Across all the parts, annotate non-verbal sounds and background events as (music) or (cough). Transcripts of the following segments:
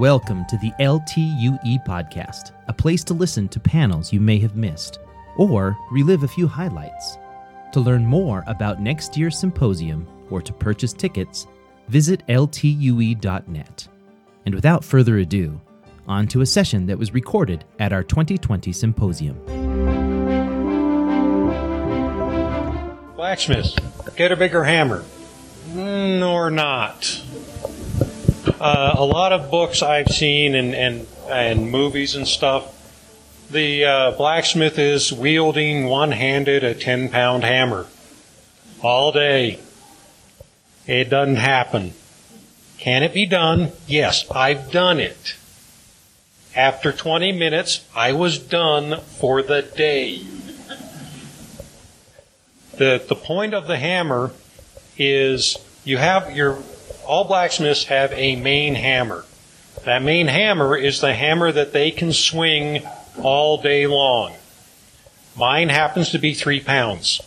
Welcome to the LTUE podcast, a place to listen to panels you may have missed or relive a few highlights. To learn more about next year's symposium or to purchase tickets, visit ltue.net. And without further ado, on to a session that was recorded at our 2020 symposium. Blacksmith, get a bigger hammer. Mm, or not. Uh, a lot of books I've seen and, and, and movies and stuff, the uh, blacksmith is wielding one handed a 10 pound hammer all day. It doesn't happen. Can it be done? Yes, I've done it. After 20 minutes, I was done for the day. The, the point of the hammer is you have your, all blacksmiths have a main hammer. That main hammer is the hammer that they can swing all day long. Mine happens to be three pounds.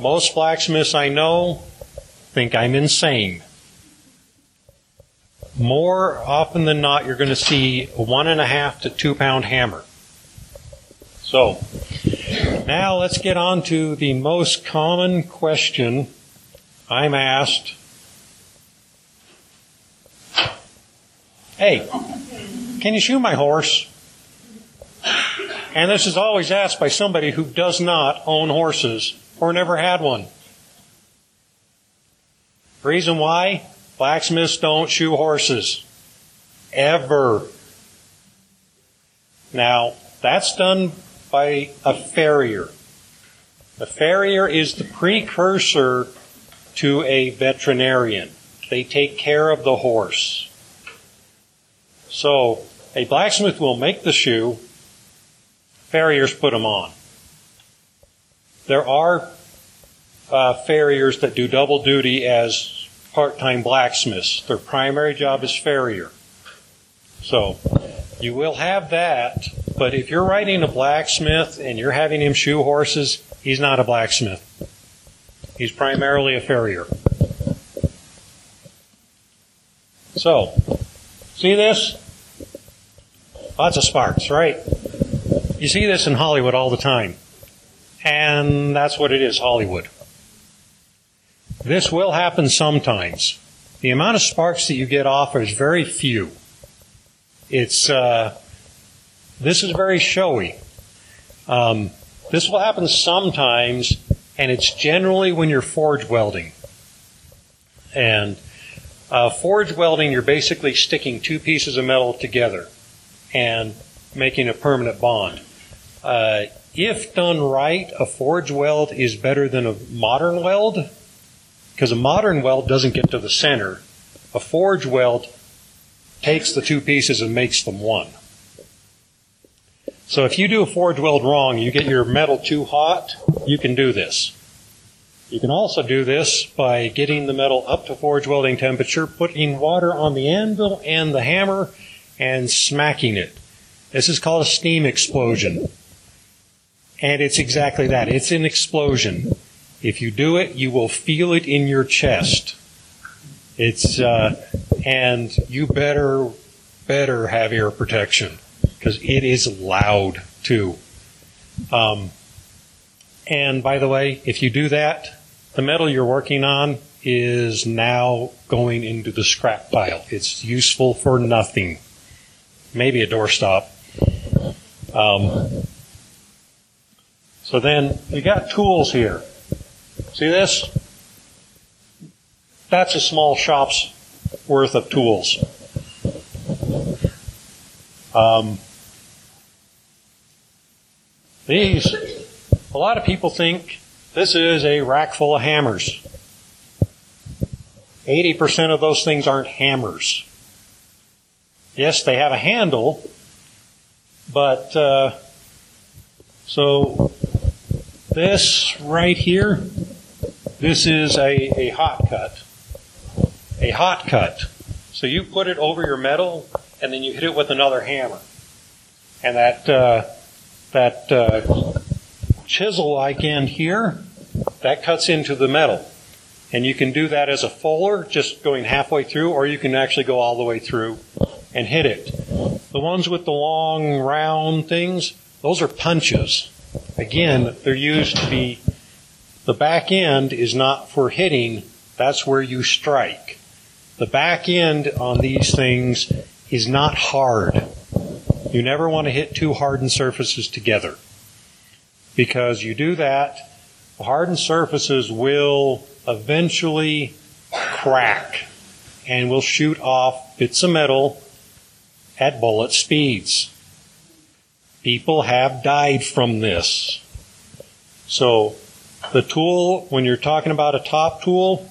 Most blacksmiths I know think I'm insane. More often than not, you're going to see a one and a half to two pound hammer. So, now let's get on to the most common question I'm asked. Hey, can you shoe my horse? And this is always asked by somebody who does not own horses or never had one. Reason why? Blacksmiths don't shoe horses. Ever. Now, that's done by a farrier. The farrier is the precursor to a veterinarian. They take care of the horse. So, a blacksmith will make the shoe, farriers put them on. There are uh, farriers that do double duty as part-time blacksmiths. Their primary job is farrier. So, you will have that, but if you're writing a blacksmith and you're having him shoe horses, he's not a blacksmith. He's primarily a farrier. So, see this? Lots of sparks, right? You see this in Hollywood all the time. And that's what it is, Hollywood. This will happen sometimes. The amount of sparks that you get off is very few. It's, uh, this is very showy. Um, this will happen sometimes, and it's generally when you're forge welding. And uh, forge welding, you're basically sticking two pieces of metal together and making a permanent bond. Uh, if done right, a forge weld is better than a modern weld because a modern weld doesn't get to the center. A forge weld takes the two pieces and makes them one. So if you do a forge weld wrong, you get your metal too hot, you can do this. You can also do this by getting the metal up to forge welding temperature, putting water on the anvil and the hammer, and smacking it. This is called a steam explosion. And it's exactly that. It's an explosion. If you do it, you will feel it in your chest. It's, uh, and you better, better have ear protection because it is loud too. Um, and by the way, if you do that, the metal you're working on is now going into the scrap pile. It's useful for nothing. Maybe a doorstop. Um, so then you got tools here. See this? That's a small shop's worth of tools. Um, these, a lot of people think this is a rack full of hammers. 80% of those things aren't hammers. Yes, they have a handle, but, uh, so this right here, this is a, a hot cut. A hot cut. So you put it over your metal and then you hit it with another hammer. And that, uh, that uh, chisel-like end here, that cuts into the metal. And you can do that as a fuller, just going halfway through, or you can actually go all the way through and hit it. The ones with the long round things, those are punches. Again, they're used to be, the back end is not for hitting, that's where you strike. The back end on these things is not hard. You never want to hit two hardened surfaces together. Because you do that, the hardened surfaces will eventually crack and will shoot off bits of metal at bullet speeds. People have died from this. So the tool, when you're talking about a top tool,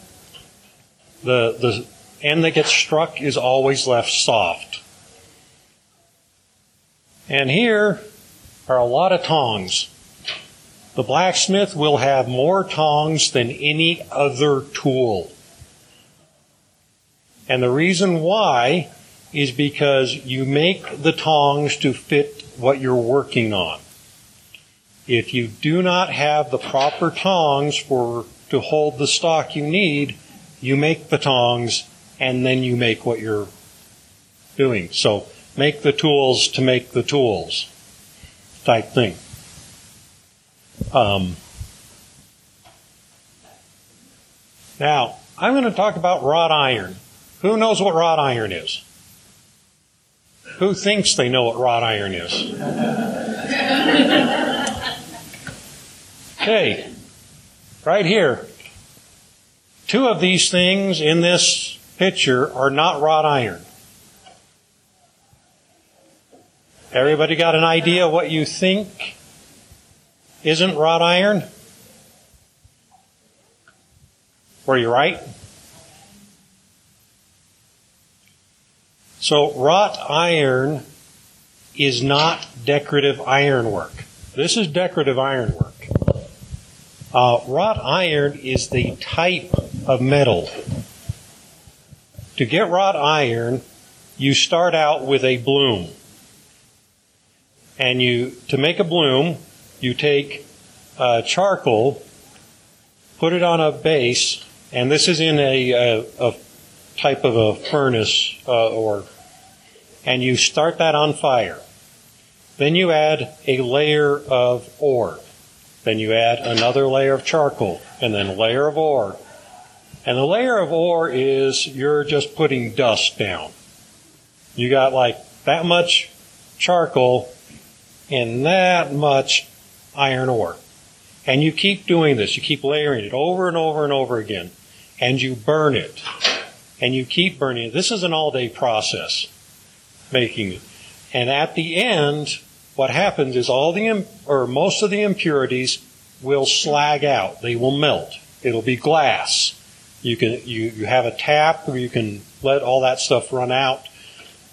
the, the end that gets struck is always left soft. And here are a lot of tongs. The blacksmith will have more tongs than any other tool. And the reason why is because you make the tongs to fit what you're working on. If you do not have the proper tongs for to hold the stock you need, you make the tongs and then you make what you're doing. So make the tools to make the tools type thing. Um, now, I'm going to talk about wrought iron. Who knows what wrought iron is? Who thinks they know what wrought iron is? (laughs) Okay, right here. Two of these things in this picture are not wrought iron. Everybody got an idea what you think isn't wrought iron? Were you right? So wrought iron is not decorative ironwork. This is decorative ironwork. Uh, wrought iron is the type of metal. To get wrought iron, you start out with a bloom. And you, to make a bloom, you take uh, charcoal, put it on a base, and this is in a, a, a type of a furnace uh, or, and you start that on fire. Then you add a layer of ore. Then you add another layer of charcoal, and then a layer of ore. And the layer of ore is you're just putting dust down. You got like that much charcoal and that much iron ore. And you keep doing this. You keep layering it over and over and over again. And you burn it. And you keep burning it. This is an all day process, making it. And at the end, what happens is all the, or most of the impurities will slag out. They will melt. It'll be glass. You can, you, you have a tap where you can let all that stuff run out.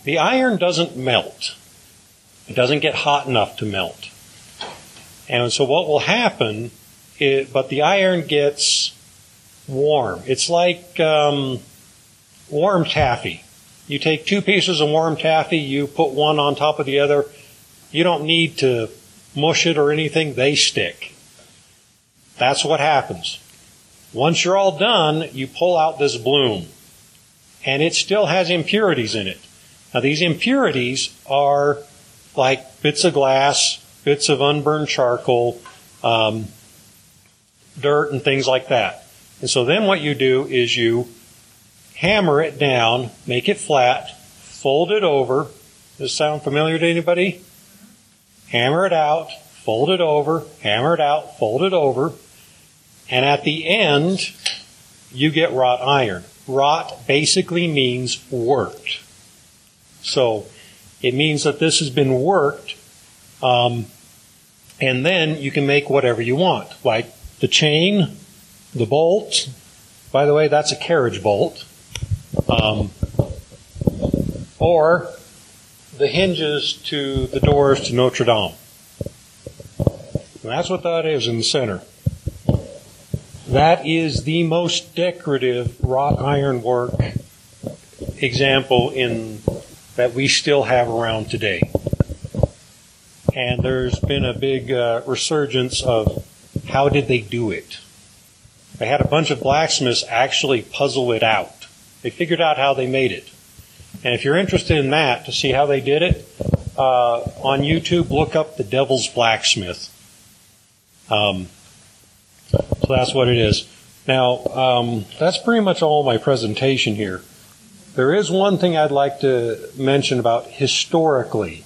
The iron doesn't melt. It doesn't get hot enough to melt. And so what will happen, is, but the iron gets warm. It's like um, warm taffy. You take two pieces of warm taffy, you put one on top of the other. You don't need to mush it or anything, they stick. That's what happens. Once you're all done, you pull out this bloom. And it still has impurities in it. Now these impurities are like bits of glass, bits of unburned charcoal, um, dirt, and things like that. And so then what you do is you hammer it down, make it flat, fold it over. Does this sound familiar to anybody? Hammer it out, fold it over, hammer it out, fold it over, and at the end, you get wrought iron. Wrought basically means worked. So it means that this has been worked um, and then you can make whatever you want, like the chain, the bolt. By the way, that's a carriage bolt. Um, or the hinges to the doors to Notre Dame. And that's what that is in the center. That is the most decorative wrought iron work example in that we still have around today and there's been a big uh, resurgence of how did they do it? they had a bunch of blacksmiths actually puzzle it out. They figured out how they made it. And if you're interested in that to see how they did it, uh, on YouTube, look up the Devil's Blacksmith. Um, so that's what it is. Now, um, that's pretty much all my presentation here. There is one thing I'd like to mention about historically.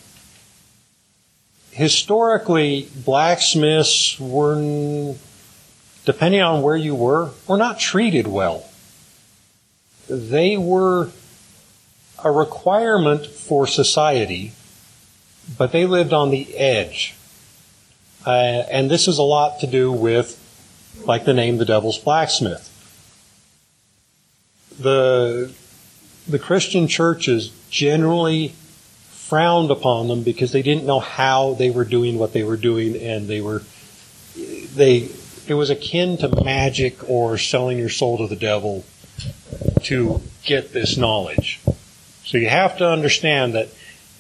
Historically, blacksmiths were, depending on where you were, were not treated well. They were a requirement for society, but they lived on the edge. Uh, and this is a lot to do with, like the name, the Devil's Blacksmith. The the Christian churches generally frowned upon them because they didn't know how they were doing what they were doing, and they were they it was akin to magic or selling your soul to the devil to get this knowledge. So you have to understand that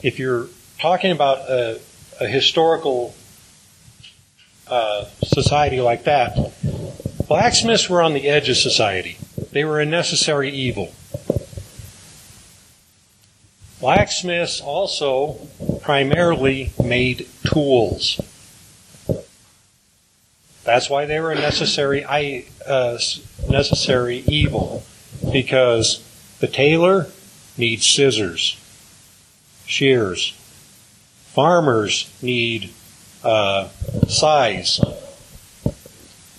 if you're talking about a, a historical uh, society like that, blacksmiths were on the edge of society. They were a necessary evil. Blacksmiths also primarily made tools. That's why they were a necessary, uh, necessary evil, because the tailor needs scissors, shears. Farmers need uh, size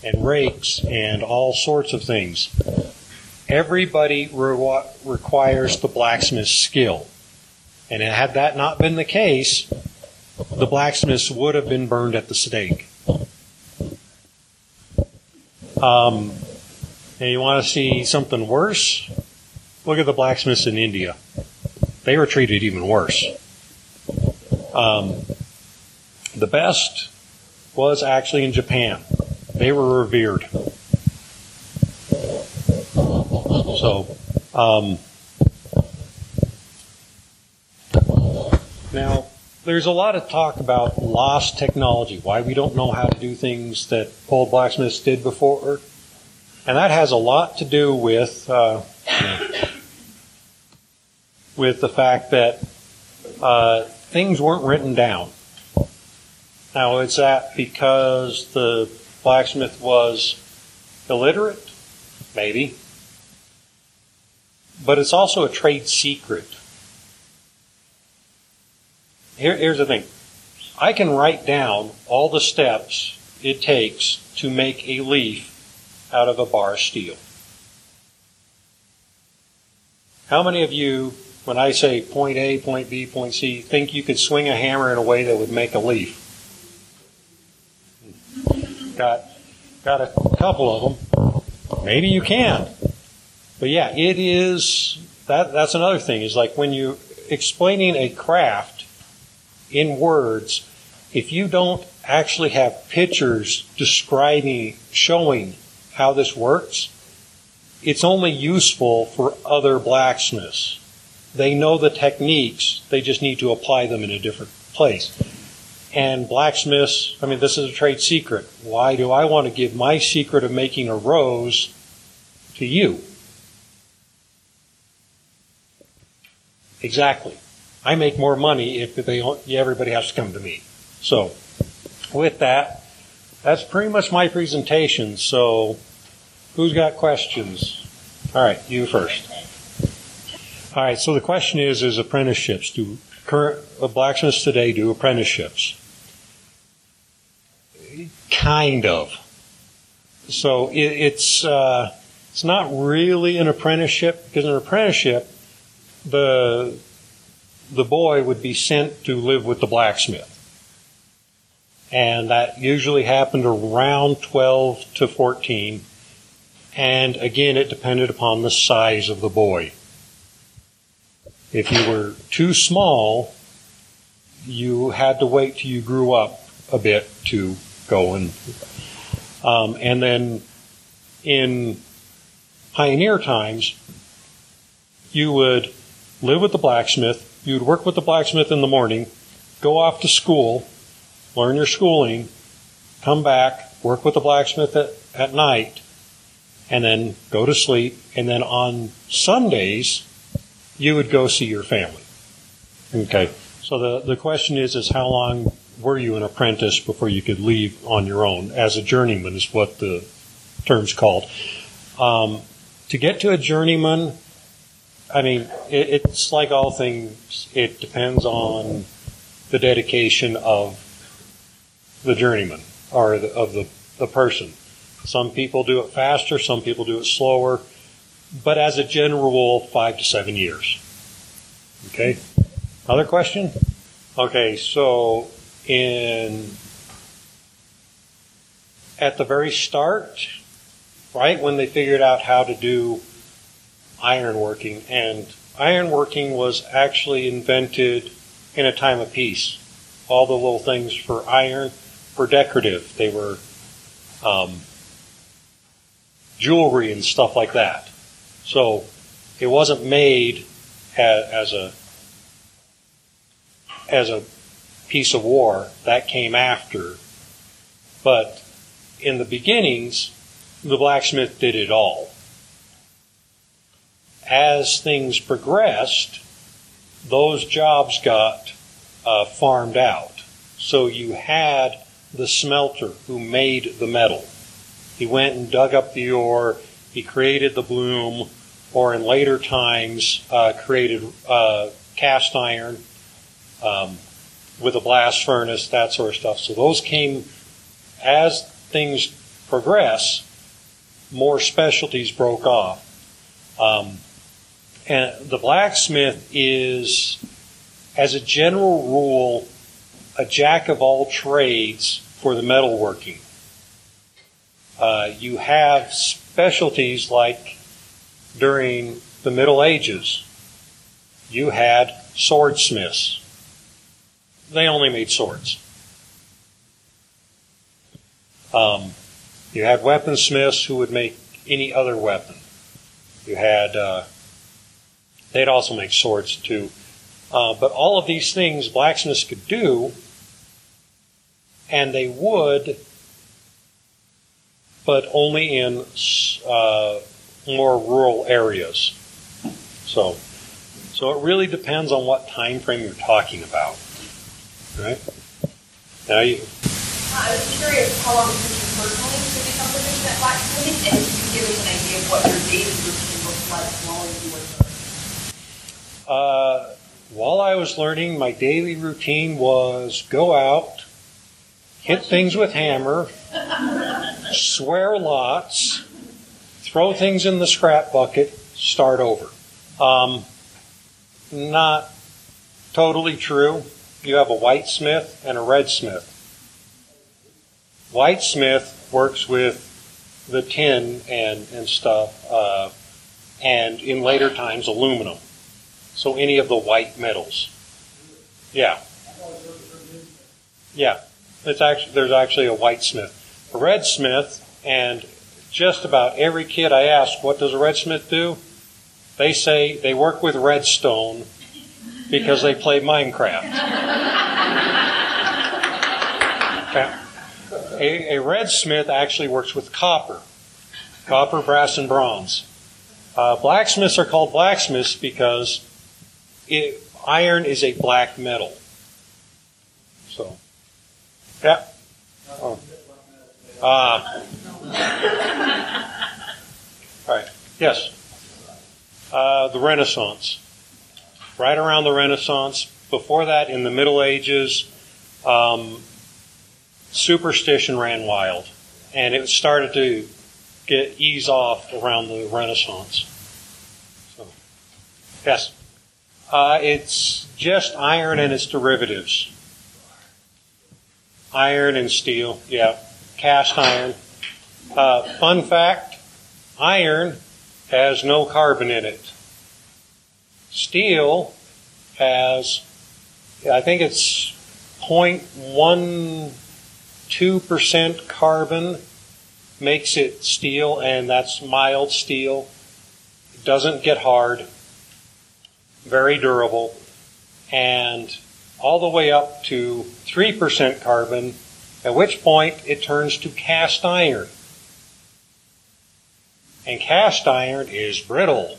and rakes and all sorts of things. Everybody re- requires the blacksmith's skill. And had that not been the case, the blacksmiths would have been burned at the stake. Um, and you want to see something worse? Look at the blacksmiths in India. They were treated even worse. Um, the best was actually in Japan. They were revered. So, um, Now, there's a lot of talk about lost technology, why we don't know how to do things that old blacksmiths did before. And that has a lot to do with uh, with the fact that uh, things weren't written down. Now, is that because the blacksmith was illiterate? Maybe. But it's also a trade secret. Here, here's the thing I can write down all the steps it takes to make a leaf out of a bar of steel. How many of you, when I say point A, point B, point C, think you could swing a hammer in a way that would make a leaf? Got, got a couple of them. Maybe you can. But yeah, it is, that, that's another thing, is like when you explaining a craft, in words, if you don't actually have pictures describing, showing how this works, it's only useful for other blacksmiths. They know the techniques, they just need to apply them in a different place. And blacksmiths, I mean, this is a trade secret. Why do I want to give my secret of making a rose to you? Exactly. I make more money if they everybody has to come to me. So, with that, that's pretty much my presentation. So, who's got questions? All right, you first. All right. So the question is: Is apprenticeships do current uh, blacksmiths today do apprenticeships? Kind of. So it, it's uh, it's not really an apprenticeship because an apprenticeship the the boy would be sent to live with the blacksmith. And that usually happened around 12 to 14. And again, it depended upon the size of the boy. If you were too small, you had to wait till you grew up a bit to go and, um, and then in pioneer times, you would live with the blacksmith, you'd work with the blacksmith in the morning, go off to school, learn your schooling, come back, work with the blacksmith at, at night, and then go to sleep. And then on Sundays, you would go see your family. Okay. So the, the question is, is how long were you an apprentice before you could leave on your own? As a journeyman is what the term's called. Um, to get to a journeyman, I mean, it, it's like all things, it depends on the dedication of the journeyman or the, of the, the person. Some people do it faster, some people do it slower, but as a general rule, five to seven years. Okay? Other question? Okay, so in at the very start, right when they figured out how to do ironworking, and ironworking was actually invented in a time of peace. All the little things for iron were decorative. They were um, jewelry and stuff like that. So it wasn't made as, a as a piece of war. That came after. But in the beginnings, the blacksmith did it all. As things progressed, those jobs got uh, farmed out. So you had the smelter who made the metal. He went and dug up the ore, he created the bloom, or in later times uh, created uh, cast iron um, with a blast furnace, that sort of stuff. So those came as things progress, more specialties broke off. Um, and the blacksmith is, as a general rule, a jack of all trades for the metalworking. Uh, you have specialties like during the Middle Ages, you had swordsmiths. They only made swords. Um, you had weaponsmiths who would make any other weapon. You had, uh, they'd also make swords too. Uh, but all of these things blacksmiths could do, and they would, but only in uh, more rural areas. So, so it really depends on what time frame you're talking about. Right? Now you. I was curious how long it took you personally to become proficient at blacksmithing, and if you could give us an idea of what your daily routine looks like while you were learning. Uh, while I was learning, my daily routine was go out, hit things with hammer, swear lots, throw things in the scrap bucket, start over. Um, not totally true. You have a white smith and a red smith. White smith works with the tin and, and stuff, uh, and in later times, aluminum. So any of the white metals. Yeah. Yeah. It's actually, there's actually a white smith. A red smith, and just about every kid I ask, what does a red smith do? They say they work with redstone because they play Minecraft. (laughs) A, a red smith actually works with copper, copper, brass, and bronze. Uh, blacksmiths are called blacksmiths because it, iron is a black metal. Yeah. Oh. Uh, all right. Yes. Uh, the Renaissance. Right around the Renaissance. Before that, in the Middle Ages, um, superstition ran wild, and it started to get ease off around the Renaissance. So, yes. Uh, it's just iron and its derivatives. Iron and steel, yeah. Cast iron. Uh, fun fact iron has no carbon in it. Steel has, I think it's 0.12% carbon makes it steel, and that's mild steel. It doesn't get hard very durable, and all the way up to 3% carbon, at which point it turns to cast iron. And cast iron is brittle.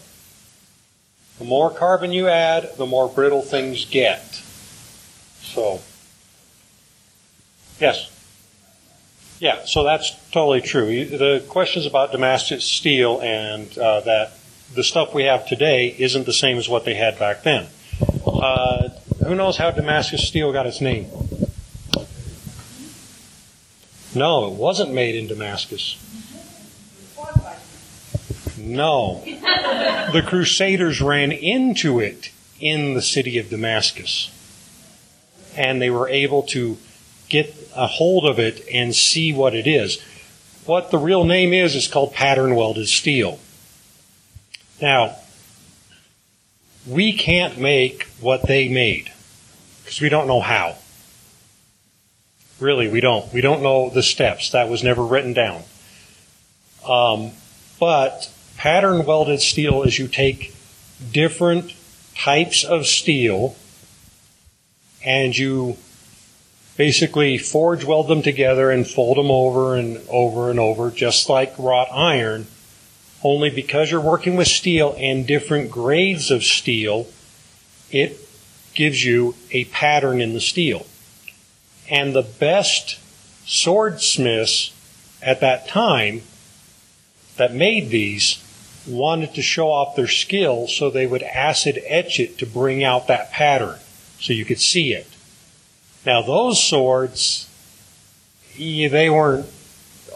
The more carbon you add, the more brittle things get. So, yes. Yeah, so that's totally true. The questions about Damascus steel and uh, that the stuff we have today isn't the same as what they had back then. Uh, who knows how Damascus steel got its name? No, it wasn't made in Damascus. No. The Crusaders ran into it in the city of Damascus. And they were able to get a hold of it and see what it is. What the real name is is called pattern welded steel. Now, we can't make what they made because we don't know how. Really, we don't. We don't know the steps. That was never written down. Um, but pattern welded steel is you take different types of steel and you basically forge weld them together and fold them over and over and over, just like wrought iron. Only because you're working with steel and different grades of steel, it gives you a pattern in the steel. And the best swordsmiths at that time that made these wanted to show off their skill, so they would acid etch it to bring out that pattern so you could see it. Now, those swords, they weren't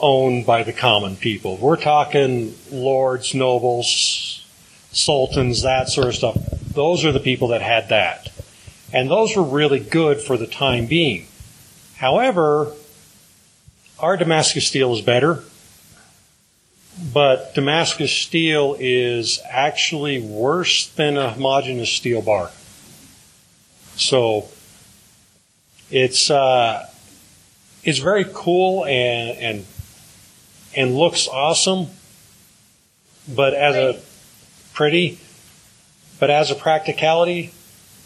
owned by the common people. We're talking lords, nobles, sultans, that sort of stuff. Those are the people that had that. And those were really good for the time being. However, our Damascus steel is better, but Damascus steel is actually worse than a homogeneous steel bar. So it's uh, it's very cool and and and looks awesome, but as a pretty, but as a practicality,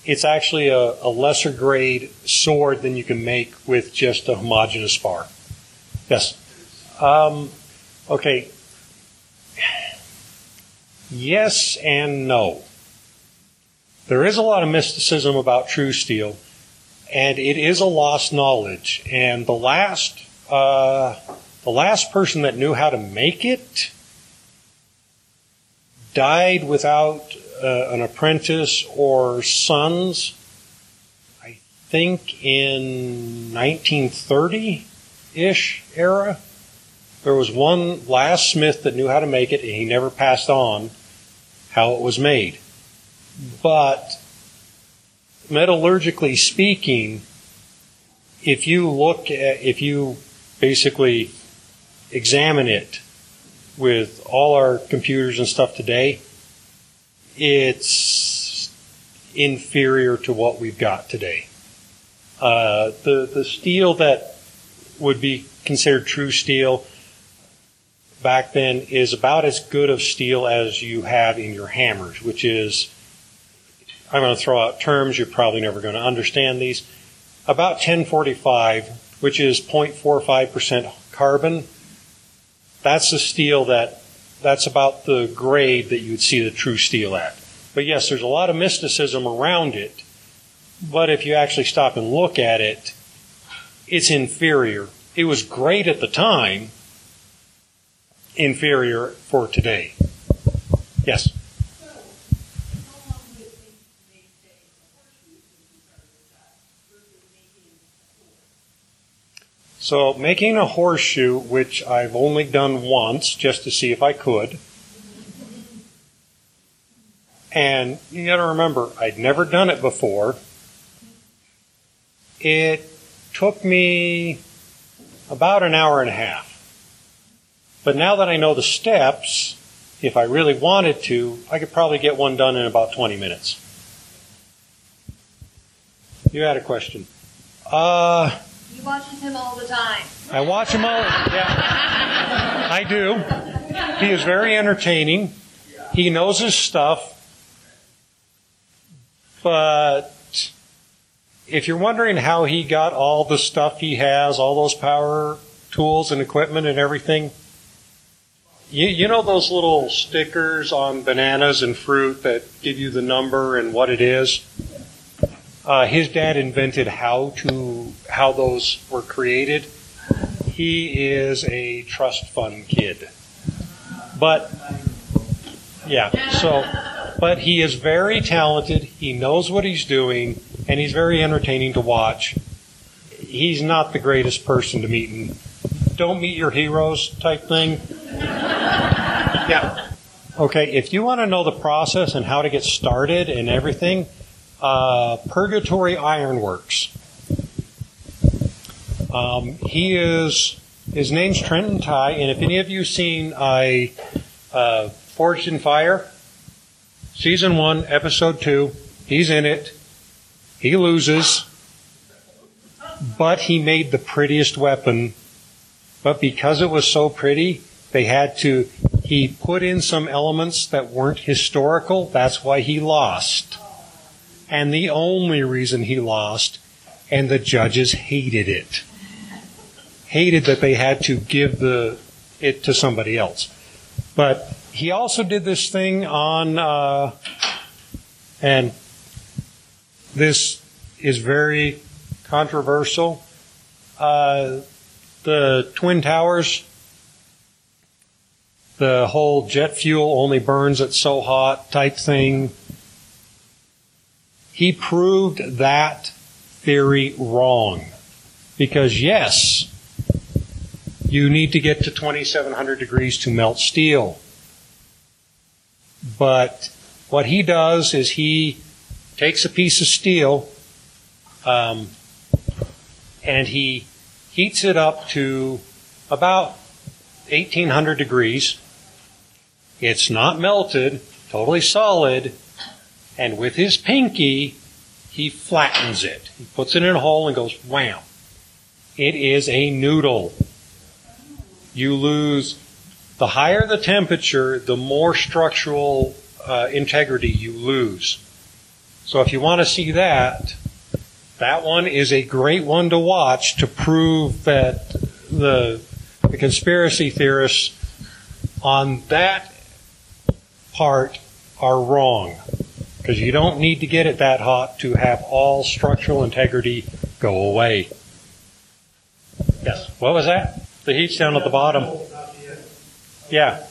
it's actually a, a lesser grade sword than you can make with just a homogeneous bar. Yes. Um, okay. Yes and no. There is a lot of mysticism about true steel, and it is a lost knowledge. And the last, uh, the last person that knew how to make it died without uh, an apprentice or sons. I think in 1930-ish era. There was one last smith that knew how to make it, and he never passed on how it was made. But metallurgically speaking, if you look at, if you basically examine it with all our computers and stuff today, it's inferior to what we've got today. Uh, the the steel that would be considered true steel back then is about as good of steel as you have in your hammers, which is I'm going to throw out terms you're probably never going to understand these. About 1045, which is 0.45% carbon. That's the steel that that's about the grade that you would see the true steel at. But yes, there's a lot of mysticism around it. But if you actually stop and look at it, it's inferior. It was great at the time, inferior for today. Yes? So making a horseshoe, which I've only done once just to see if I could. And you got to remember, I'd never done it before. It took me about an hour and a half. But now that I know the steps, if I really wanted to, I could probably get one done in about 20 minutes. You had a question. Uh, he watches him all the time. I watch him all. Yeah, I do. He is very entertaining. He knows his stuff. But if you're wondering how he got all the stuff he has, all those power tools and equipment and everything, You, you know those little stickers on bananas and fruit that give you the number and what it is? Uh, his dad invented how to how those were created. He is a trust fund kid, but yeah. So, but he is very talented. He knows what he's doing, and he's very entertaining to watch. He's not the greatest person to meet, and don't meet your heroes type thing. (laughs) Yeah. Okay, if you want to know the process and how to get started and everything, uh, Purgatory Ironworks. Um, he is, his name's Trenton Tye, and if any of you seen uh, uh, Forged in Fire, season one, episode two, he's in it. He loses, but he made the prettiest weapon. But because it was so pretty, they had to, he put in some elements that weren't historical. That's why he lost. And the only reason he lost, and the judges hated it. Hated that they had to give the, it to somebody else. But he also did this thing on, uh, and this is very controversial. Uh, the Twin Towers, the whole jet fuel only burns at so hot type thing. He proved that theory wrong. Because yes, you need to get to 2700 degrees to melt steel. But what he does is he takes a piece of steel um, and he heats it up to about 1800 degrees. It's not melted, totally solid, and with his pinky, he flattens it. He puts it in a hole and goes wham. It is a noodle. You lose, the higher the temperature, the more structural uh, integrity you lose. So if you want to see that, that one is a great one to watch to prove that the, the conspiracy theorists on that part are wrong. Because you don't need to get it that hot to have all structural integrity go away. Yes. What was that? The heat's down at the bottom. Yeah.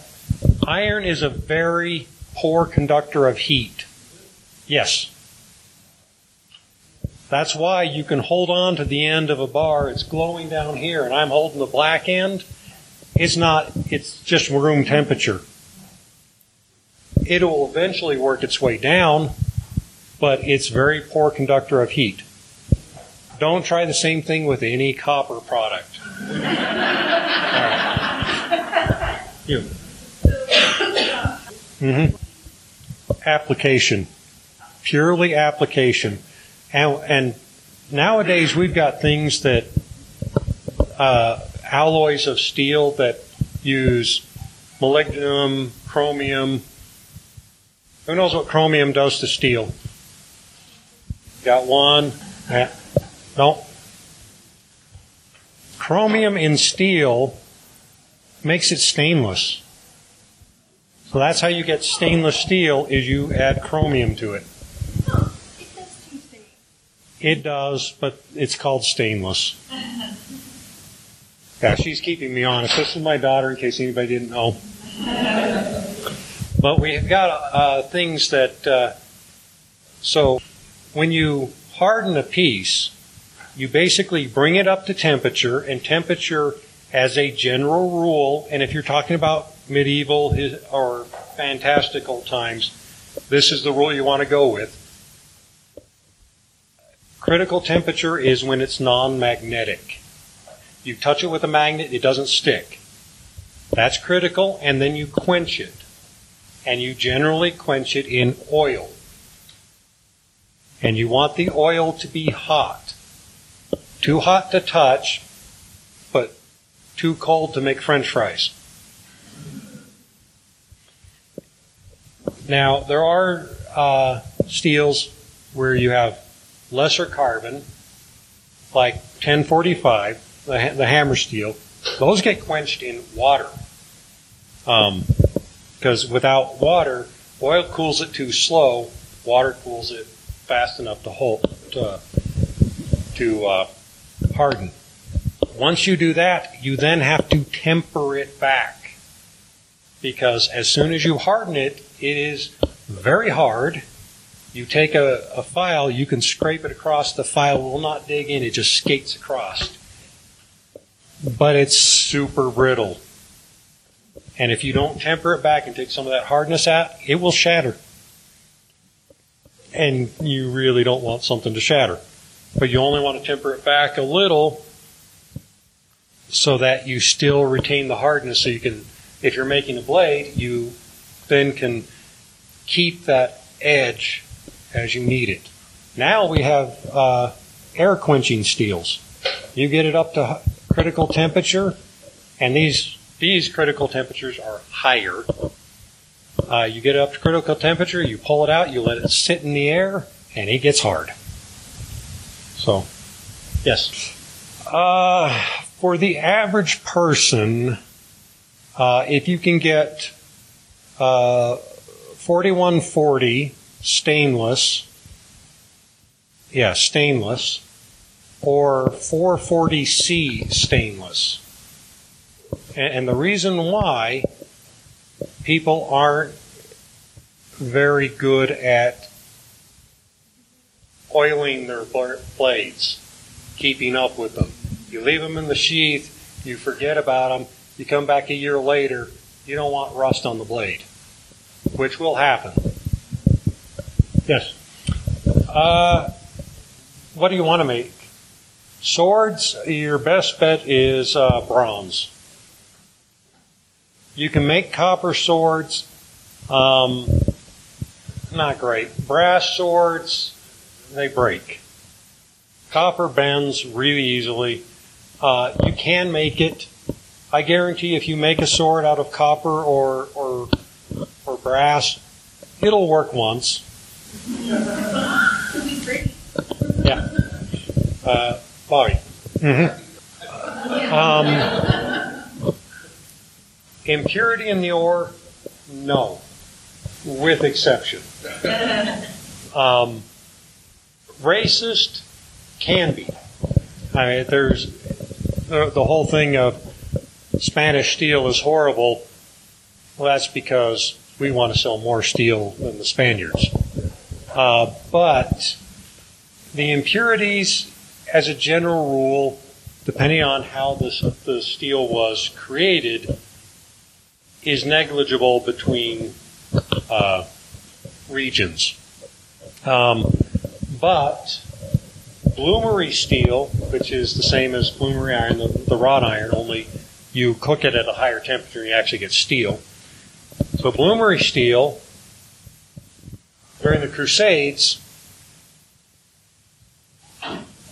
Iron is a very poor conductor of heat. Yes. That's why you can hold on to the end of a bar. It's glowing down here, and I'm holding the black end. It's not, it's just room temperature. It'll eventually work its way down, but it's very poor conductor of heat. Don't try the same thing with any copper product. (laughs) You. Mm-hmm. Application. Purely application. And, and nowadays we've got things that, uh, alloys of steel that use molybdenum, chromium. Who knows what chromium does to steel? Got one? Yeah. No. Chromium in steel makes it stainless. So that's how you get stainless steel is you add chromium to it. It does, but it's called stainless. (laughs) Yeah, she's keeping me honest. This is my daughter, in case anybody didn't know. (laughs) But we've got uh, things that. Uh, so when you harden a piece, you basically bring it up to temperature, and temperature, as a general rule, and if you're talking about medieval or fantastical times, this is the rule you want to go with. Critical temperature is when it's non-magnetic. You touch it with a magnet, it doesn't stick. That's critical, and then you quench it. And you generally quench it in oil. And you want the oil to be hot. Too hot to touch, too cold to make french fries. Now, there are uh, steels where you have lesser carbon, like 1045, the, the hammer steel. Those get quenched in water. Because without water, oil cools it too slow, water cools it fast enough to hold to, to uh, harden. Once you do that, you then have to temper it back. Because as soon as you harden it, it is very hard. You take a, a file, you can scrape it across, the file will not dig in, it just skates across. But it's super brittle. And if you don't temper it back and take some of that hardness out, it will shatter. And you really don't want something to shatter. But you only want to temper it back a little so that you still retain the hardness so you can, if you're making a blade, you then can keep that edge as you need it. Now we have uh, air quenching steels. You get it up to critical temperature, and these these critical temperatures are higher. Uh, you get it up to critical temperature, you pull it out, you let it sit in the air, and it gets hard. So, yes. Uh, for the average person, uh, if you can get uh, 4140 stainless, yeah, stainless, or 440C stainless. And, and the reason why people aren't very good at oiling their blades, keeping up with them. You leave them in the sheath, you forget about them, you come back a year later, you don't want rust on the blade, which will happen. Yes. Uh, what do you want to make? Swords, your best bet is uh, bronze. You can make copper swords. Um, not great. Brass swords, they break. Copper bends really easily. Uh, you can make it. I guarantee if you make a sword out of copper or, or, or brass, it'll work once. Yeah. Uh, Bobby. Mm-hmm. Um, impurity in the ore, no, with exception. Um, racist can be. I mean, there's the, the whole thing of Spanish steel is horrible. Well, that's because we want to sell more steel than the Spaniards. Uh, but the impurities, as a general rule, depending on how this, the steel was created, is negligible between uh, regions. Um, but bloomery steel, which is the same as bloomery iron, the, the wrought iron, only you cook it at a higher temperature and you actually get steel. So bloomery steel, during the Crusades,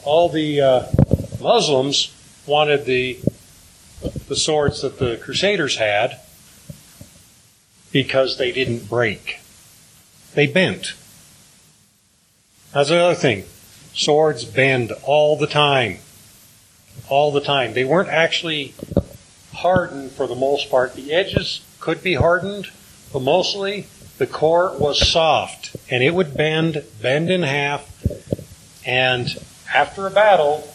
all the uh, Muslims wanted the the swords that the Crusaders had because they didn't break. They bent. That's another thing. Swords bend all the time. All the time. They weren't actually hardened for the most part. The edges could be hardened, but mostly the core was soft and it would bend, bend in half, and after a battle,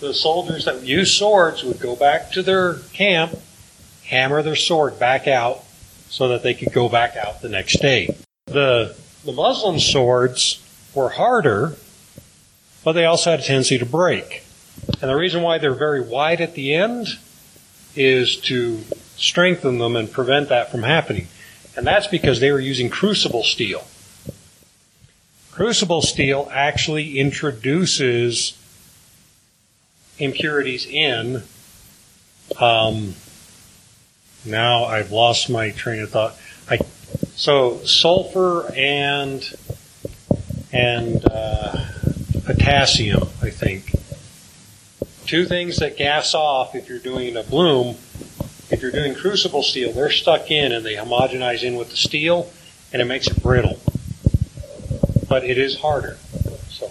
the soldiers that used swords would go back to their camp, hammer their sword back out so that they could go back out the next day. The, the Muslim swords were harder, but they also had a tendency to break. And the reason why they're very wide at the end is to strengthen them and prevent that from happening. And that's because they were using crucible steel. Crucible steel actually introduces impurities in. Um, now I've lost my train of thought. I, so sulfur and and uh, potassium, I think. Two things that gas off if you're doing a bloom. If you're doing crucible steel, they're stuck in and they homogenize in with the steel, and it makes it brittle. But it is harder. So,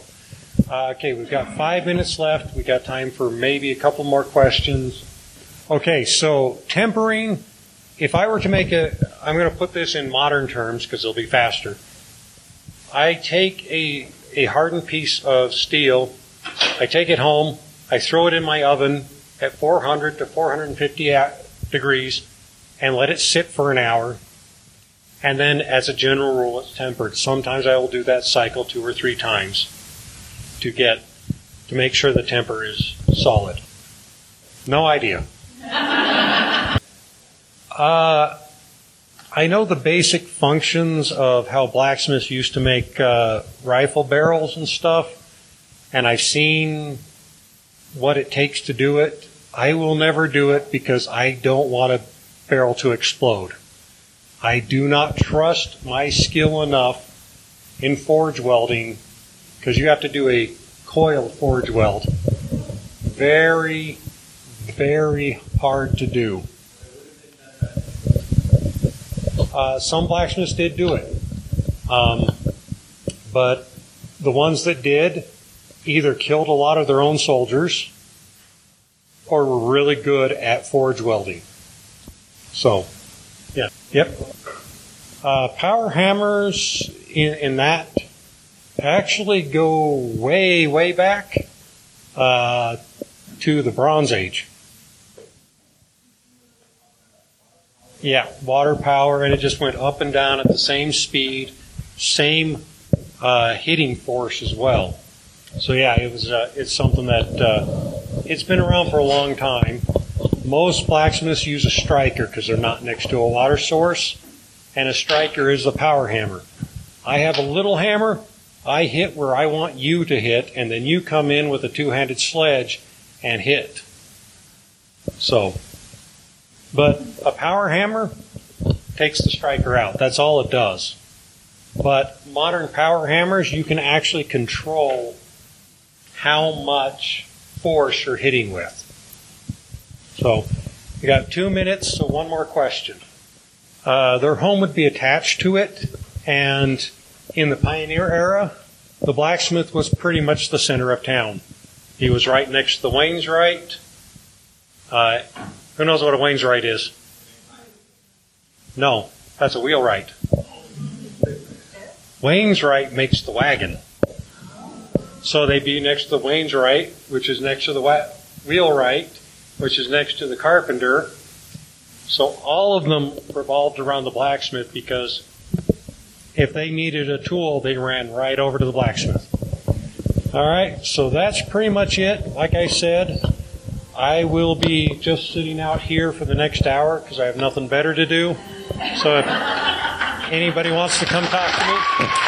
uh, okay, we've got five minutes left. We got time for maybe a couple more questions. Okay, so tempering if I were to make a, I'm going to put this in modern terms because it'll be faster. I take a, a hardened piece of steel, I take it home, I throw it in my oven at 400 to 450 degrees, and let it sit for an hour. And then, as a general rule, it's tempered. Sometimes I will do that cycle two or three times to get to make sure the temper is solid. No idea. (laughs) uh, I know the basic functions of how blacksmiths used to make uh, rifle barrels and stuff, and I've seen what it takes to do it. I will never do it because I don't want a barrel to explode. I do not trust my skill enough in forge welding because you have to do a coil forge weld. Very, very hard to do. Uh, some blacksmiths did do it. Um, but the ones that did either killed a lot of their own soldiers or were really good at forge welding. So, yeah, yep. Uh, power hammers in, in that actually go way, way back uh, to the Bronze Age. Yeah, water power, and it just went up and down at the same speed, same uh, hitting force as well. So yeah, it was. Uh, it's something that uh, it's been around for a long time. Most blacksmiths use a striker because they're not next to a water source, and a striker is a power hammer. I have a little hammer. I hit where I want you to hit, and then you come in with a two-handed sledge and hit. So, but a power hammer takes the striker out. That's all it does. But modern power hammers, you can actually control how much force you're hitting with. So, we got two minutes, so one more question. Uh, their home would be attached to it, and in the pioneer era, the blacksmith was pretty much the center of town. He was right next to the Wainwright. Uh, who knows what a Wainwright is? No, that's a wheelwright. Wainwright makes the wagon. So they'd be next to the Wainwright, which is next to the wheelwright, which is next to the carpenter. So all of them revolved around the blacksmith because if they needed a tool, they ran right over to the blacksmith. All right, so that's pretty much it. Like I said, I will be just sitting out here for the next hour because I have nothing better to do. So if anybody wants to come talk to me,